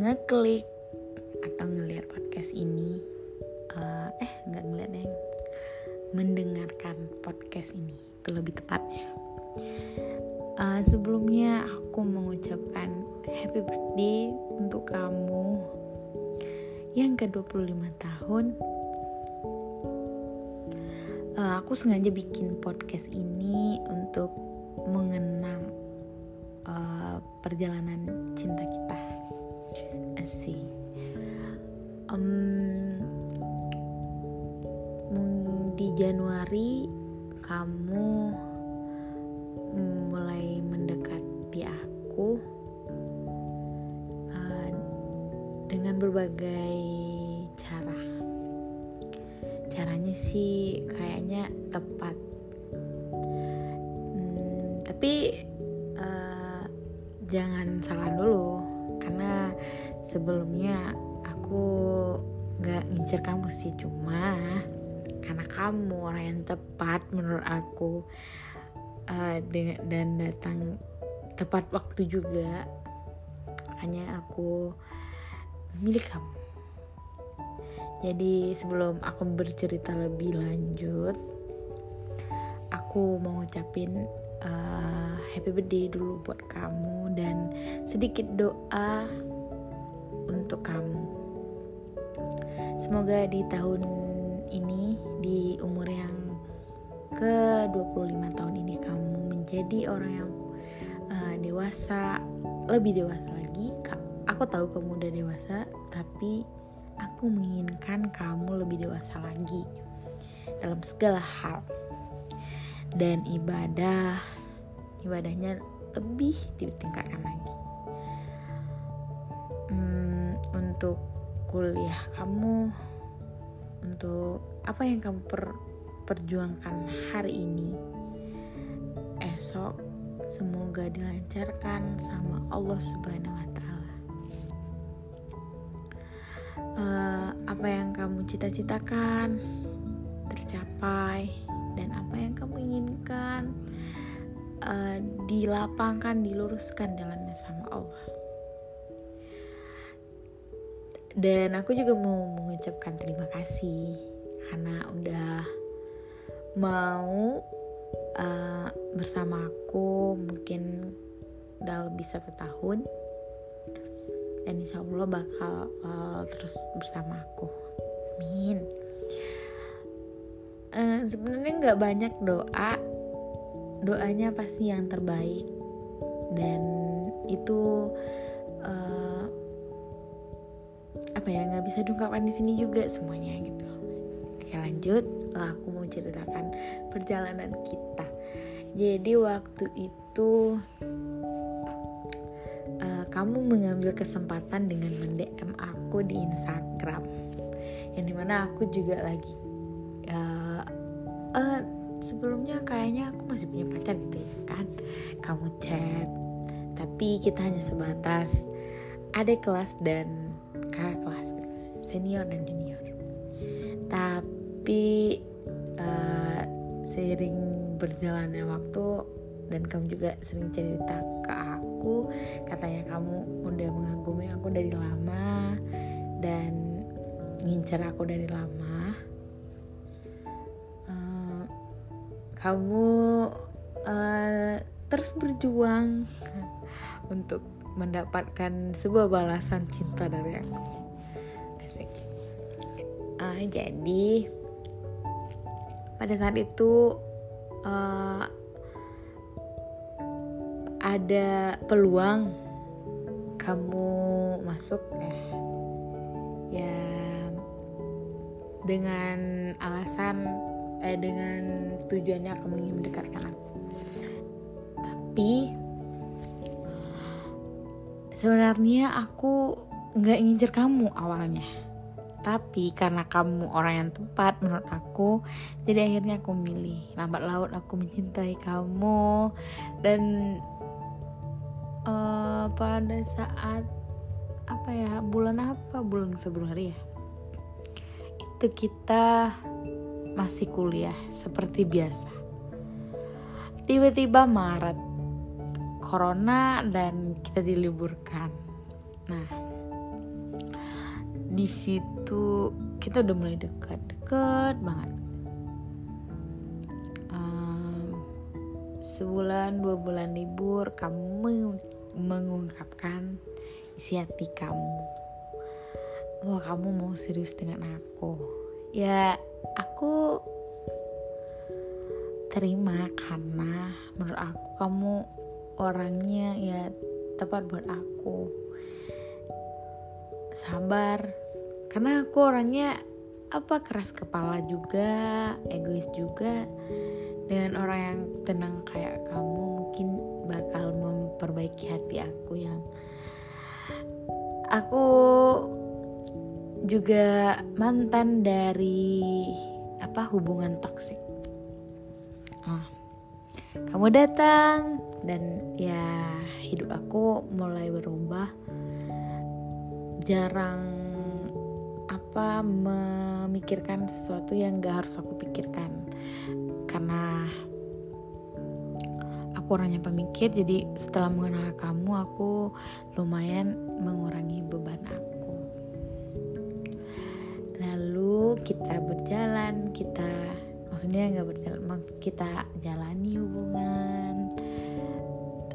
ngeklik atau ngeliat podcast ini uh, eh nggak ngeliat deh mendengarkan podcast ini itu lebih tepatnya. Uh, sebelumnya aku mengucapkan happy birthday untuk kamu yang ke 25 tahun. Uh, aku sengaja bikin podcast ini untuk mengenang uh, perjalanan cinta kita asik um, di Januari kamu mulai mendekati aku uh, dengan berbagai cara. Caranya sih kayaknya tepat. Hmm, tapi uh, jangan salah dulu karena sebelumnya aku nggak ngincer kamu sih cuma karena kamu orang yang tepat menurut aku. Uh, dan datang tepat waktu juga. Makanya aku milik kamu. Jadi sebelum aku bercerita lebih lanjut aku mau ngucapin uh, happy birthday dulu buat kamu dan sedikit doa untuk kamu. Semoga di tahun ini di umur yang ke 25 tahun ini kamu menjadi orang yang uh, dewasa lebih dewasa lagi. Aku tahu kamu udah dewasa tapi aku menginginkan kamu lebih dewasa lagi dalam segala hal. Dan ibadah ibadahnya lebih ditingkatkan lagi untuk kuliah kamu untuk apa yang kamu per, perjuangkan hari ini esok semoga dilancarkan sama Allah Subhanahu wa taala. Uh, apa yang kamu cita-citakan tercapai dan apa yang kamu inginkan uh, dilapangkan, diluruskan jalannya sama Allah dan aku juga mau mengucapkan terima kasih karena udah mau uh, bersama aku mungkin udah lebih satu tahun. Dan insya Allah bakal uh, terus bersama aku. Amin. Uh, sebenarnya nggak banyak doa. Doanya pasti yang terbaik. Dan itu uh, apa ya nggak bisa diungkapkan di sini juga semuanya gitu. Oke lanjut. Aku mau ceritakan perjalanan kita. Jadi waktu itu uh, kamu mengambil kesempatan dengan mendm aku di Instagram. Yang di mana aku juga lagi uh, uh, sebelumnya kayaknya aku masih punya pacar gitu ya kan? Kamu chat. Tapi kita hanya sebatas ada kelas dan kakak senior dan junior. Tapi uh, seiring berjalannya waktu dan kamu juga sering cerita ke aku katanya kamu udah mengagumi aku dari lama dan ngincer aku dari lama uh, kamu uh, terus berjuang untuk mendapatkan sebuah balasan cinta dari aku uh, jadi pada saat itu uh, ada peluang kamu masuk ya dengan alasan eh dengan tujuannya kamu ingin mendekatkan aku. Tapi sebenarnya aku nggak ngincer kamu awalnya tapi karena kamu orang yang tepat menurut aku jadi akhirnya aku milih lambat laut aku mencintai kamu. Dan uh, pada saat apa ya bulan apa? Bulan Februari ya. Itu kita masih kuliah seperti biasa. Tiba-tiba Maret corona dan kita diliburkan. Nah di situ kita udah mulai dekat dekat banget. Um, sebulan dua bulan libur kamu mengungkapkan isi hati kamu. Wah kamu mau serius dengan aku. Ya aku terima karena menurut aku kamu orangnya ya tepat buat aku. Sabar karena aku orangnya apa keras kepala juga egois juga. Dengan orang yang tenang kayak kamu mungkin bakal memperbaiki hati aku yang aku juga mantan dari apa hubungan toksik. Ah kamu datang dan ya hidup aku mulai berubah. Jarang apa memikirkan sesuatu yang gak harus aku pikirkan. Karena aku orangnya pemikir jadi setelah mengenal kamu aku lumayan mengurangi beban aku. Lalu kita berjalan kita maksudnya nggak berjalan maksud kita jalani hubungan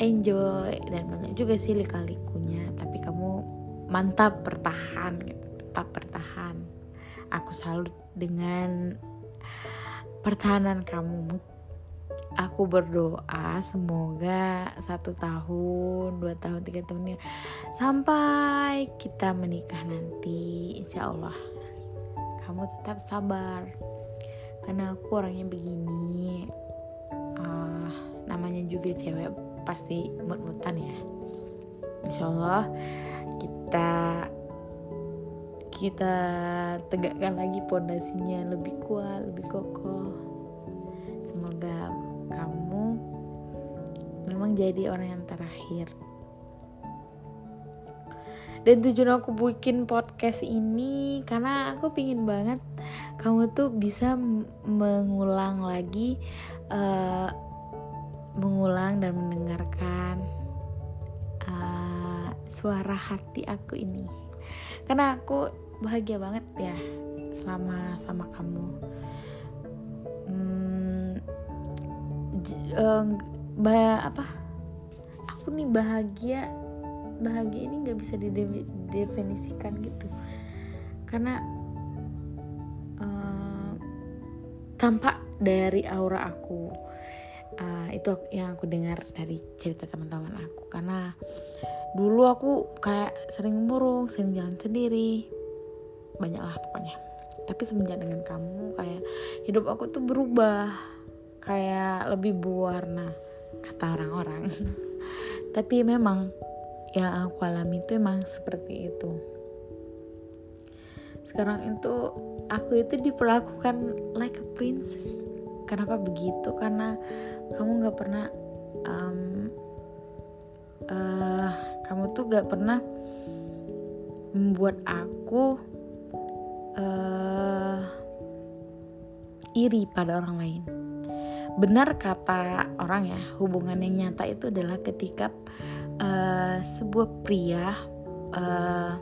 enjoy dan banyak juga sih lika-likunya. Tapi kamu mantap bertahan gitu tetap bertahan. Aku salut dengan pertahanan kamu. Aku berdoa semoga satu tahun dua tahun tiga tahunnya sampai kita menikah nanti insya Allah. Kamu tetap sabar. Karena aku orangnya begini. Uh, namanya juga cewek pasti mut-mutan ya. Insya Allah kita kita tegakkan lagi pondasinya lebih kuat, lebih kokoh. Semoga kamu memang jadi orang yang terakhir. Dan tujuan aku bikin podcast ini karena aku pingin banget kamu tuh bisa mengulang lagi, uh, mengulang dan mendengarkan uh, suara hati aku ini. Karena aku bahagia banget ya selama sama kamu. Hmm, bah apa? Aku nih bahagia bahagia ini nggak bisa didefinisikan gitu. Karena uh, tampak dari aura aku uh, itu yang aku dengar dari cerita teman-teman aku. Karena dulu aku kayak sering murung sering jalan sendiri banyak lah pokoknya. Tapi semenjak dengan kamu kayak hidup aku tuh berubah. Kayak lebih berwarna kata orang-orang. Tapi memang yang aku alami itu emang seperti itu. Sekarang itu aku itu diperlakukan like a princess. Kenapa begitu? Karena kamu nggak pernah um, uh, kamu tuh gak pernah membuat aku uh, iri pada orang lain. Benar kata orang ya, hubungan yang nyata itu adalah ketika uh, sebuah pria uh,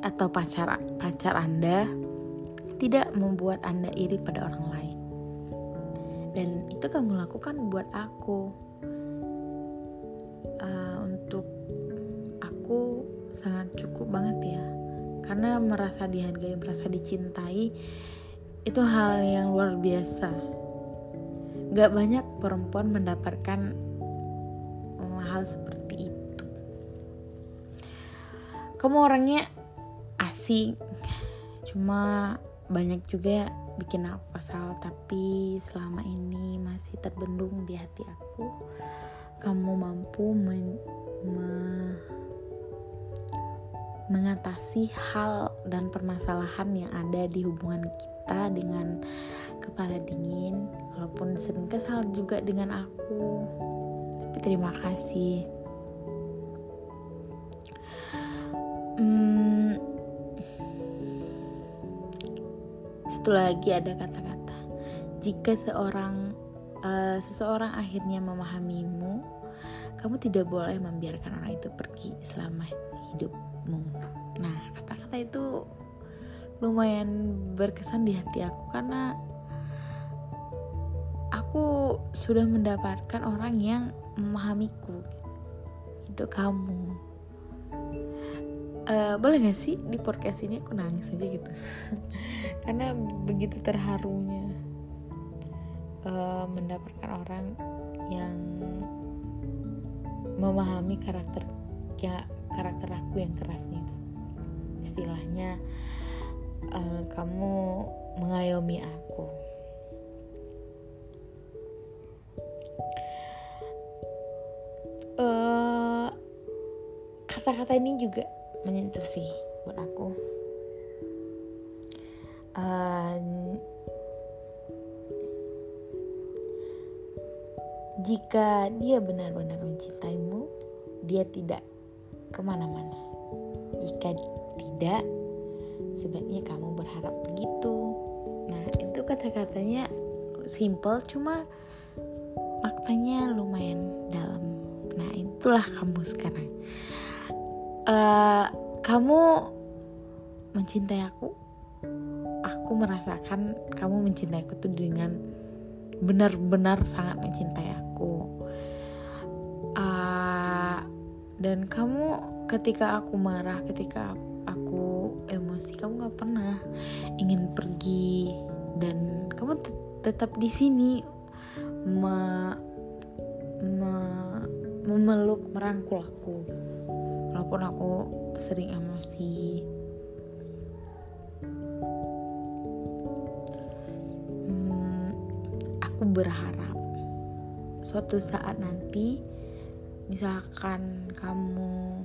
atau pacar pacar Anda tidak membuat Anda iri pada orang lain. Dan itu kamu lakukan buat aku. Uh, untuk aku sangat cukup banget ya karena merasa dihargai merasa dicintai itu hal yang luar biasa. Gak banyak perempuan mendapatkan eh, hal seperti itu. Kamu orangnya asik cuma banyak juga bikin aku kesal tapi selama ini masih terbendung di hati aku. Kamu mampu men, me, mengatasi hal dan permasalahan yang ada di hubungan kita dengan kepala dingin walaupun sering kesal juga dengan aku. Tapi terima kasih. Hmm, satu lagi ada kata-kata. Jika seorang uh, seseorang akhirnya memahamimu kamu tidak boleh membiarkan orang itu pergi selama hidupmu lumayan berkesan di hati aku karena aku sudah mendapatkan orang yang memahamiku itu kamu. Uh, boleh gak sih di podcast ini aku nangis aja gitu? Karena begitu terharunya uh, mendapatkan orang yang memahami karakter ya karakter aku yang keras nih istilahnya uh, kamu mengayomi aku. Uh, kata-kata ini juga menyentuh sih buat aku. Uh, jika dia benar-benar mencintaimu dia tidak ke mana-mana. Jika tidak sebaiknya kamu berharap begitu. Nah itu kata-katanya simple cuma maknanya lumayan dalam. Nah itulah kamu sekarang. Uh, kamu mencintai aku? Aku merasakan kamu mencintai aku tuh dengan benar-benar sangat mencintai aku. Uh, dan kamu ketika aku marah ketika aku kamu nggak pernah ingin pergi dan kamu tetap di sini me, me, memeluk merangkul aku. Walaupun aku sering emosi. Hmm, aku berharap suatu saat nanti misalkan kamu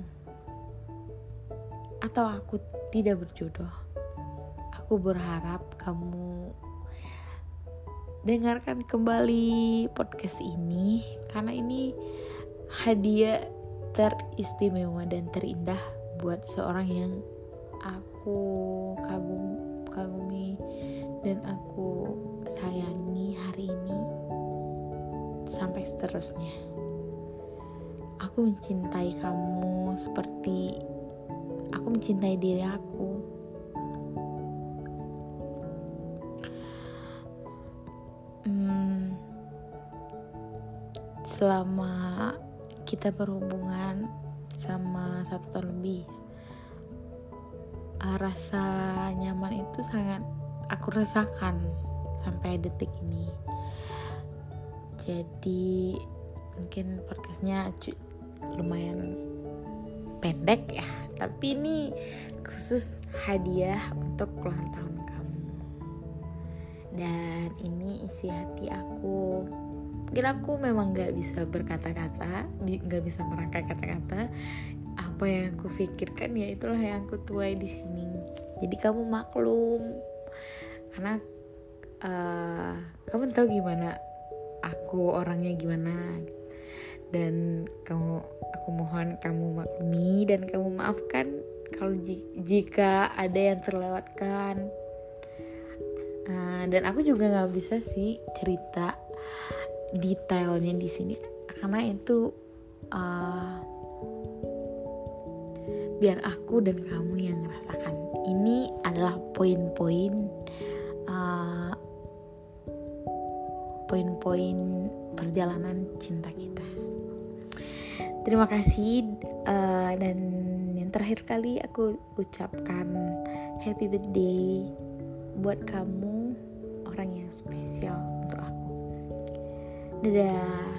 atau aku tidak berjodoh? Aku berharap kamu dengarkan kembali podcast ini karena ini hadiah teristimewa dan terindah buat seorang yang aku kagum kagumi dan aku sayangi hari ini sampai seterusnya. Aku mencintai kamu seperti aku mencintai diri aku. Hmm, selama kita berhubungan sama satu tahun lebih ah, rasa nyaman itu sangat aku rasakan sampai detik ini. Jadi mungkin podcastnya lumayan pendek ya. Tapi ini khusus hadiah untuk ulang tahun kamu. Dan ini isi hati aku. Mungkin aku memang gak bisa berkata-kata gak bisa merangkai kata-kata. Apa yang aku pikirkan ya itulah yang aku tuai di sini. Jadi kamu maklum. Karena uh, kamu tahu gimana aku orangnya gimana dan kamu aku mohon kamu maklumi dan kamu maafkan kalau jika ada yang terlewatkan. Uh, dan aku juga nggak bisa sih cerita detailnya di sini karena itu uh, biar aku dan kamu yang merasakan ini adalah poin-poin uh, poin-poin perjalanan cinta kita terima kasih uh, dan yang terakhir kali aku ucapkan happy birthday buat kamu orang yang spesial untuk aku. Dadah